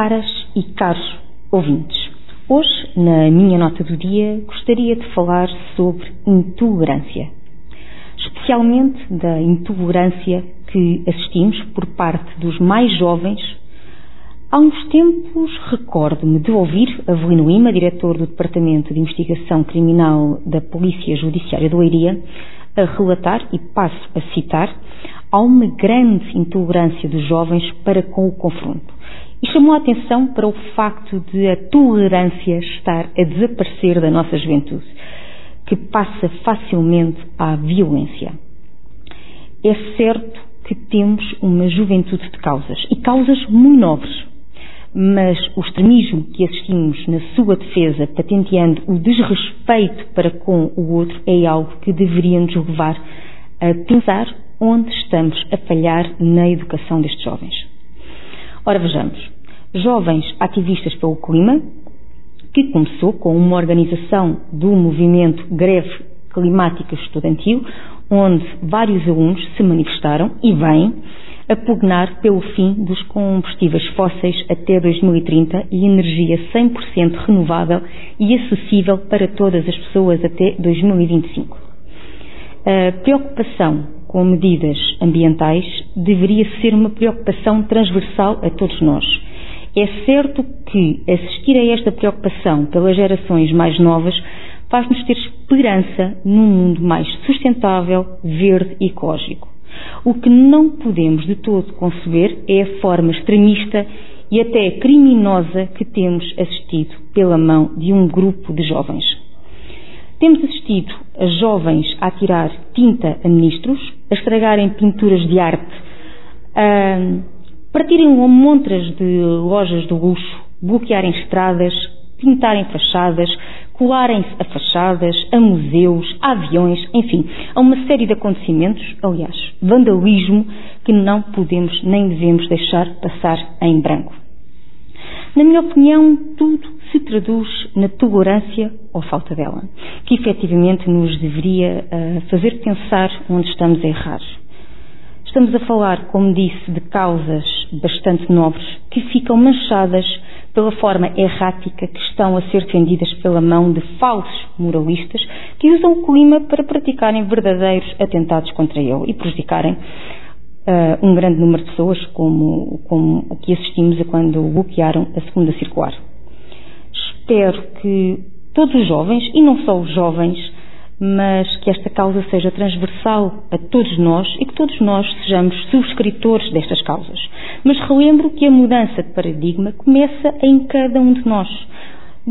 Caras e caros ouvintes, hoje, na minha nota do dia, gostaria de falar sobre intolerância. Especialmente da intolerância que assistimos por parte dos mais jovens. Há uns tempos recordo-me de ouvir Avelino Lima, diretor do Departamento de Investigação Criminal da Polícia Judiciária do Leiria, a relatar, e passo a citar, há uma grande intolerância dos jovens para com o confronto e chamou a atenção para o facto de a tolerância estar a desaparecer da nossa juventude, que passa facilmente à violência. É certo que temos uma juventude de causas, e causas muito nobres, mas o extremismo que assistimos na sua defesa, patenteando o desrespeito para com o outro, é algo que deveria nos levar a pensar onde estamos a falhar na educação destes jovens. Ora, vejamos. Jovens ativistas pelo clima, que começou com uma organização do movimento Greve Climática Estudantil, onde vários alunos se manifestaram e vêm a pugnar pelo fim dos combustíveis fósseis até 2030 e energia 100% renovável e acessível para todas as pessoas até 2025. A preocupação com medidas ambientais deveria ser uma preocupação transversal a todos nós. É certo que assistir a esta preocupação pelas gerações mais novas faz-nos ter esperança num mundo mais sustentável, verde e ecológico. O que não podemos de todo conceber é a forma extremista e até criminosa que temos assistido pela mão de um grupo de jovens. Temos assistido a jovens a tirar tinta a ministros, a estragarem pinturas de arte, a partirem montras de lojas do luxo, bloquearem estradas, pintarem fachadas, colarem-se a fachadas, a museus, a aviões, enfim, a uma série de acontecimentos, aliás, vandalismo, que não podemos nem devemos deixar passar em branco. Na minha opinião, tudo se traduz na tolerância ou falta dela, que efetivamente nos deveria uh, fazer pensar onde estamos a errar. Estamos a falar, como disse, de causas bastante nobres que ficam manchadas pela forma errática que estão a ser defendidas pela mão de falsos moralistas que usam o clima para praticarem verdadeiros atentados contra ele e prejudicarem uh, um grande número de pessoas, como, como o que assistimos a quando bloquearam a segunda circular. Espero que todos os jovens, e não só os jovens, mas que esta causa seja transversal a todos nós e que todos nós sejamos subscritores destas causas. Mas relembro que a mudança de paradigma começa em cada um de nós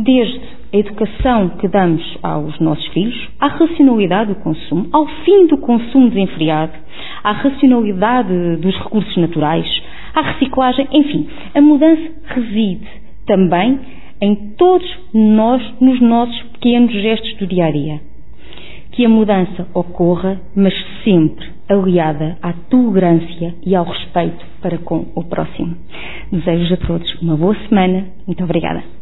desde a educação que damos aos nossos filhos, à racionalidade do consumo, ao fim do consumo desenfreado, à racionalidade dos recursos naturais, à reciclagem, enfim, a mudança reside também em todos nós, nos nossos pequenos gestos do dia a dia. Que a mudança ocorra, mas sempre aliada à tolerância e ao respeito para com o próximo. Desejo a todos uma boa semana. Muito obrigada.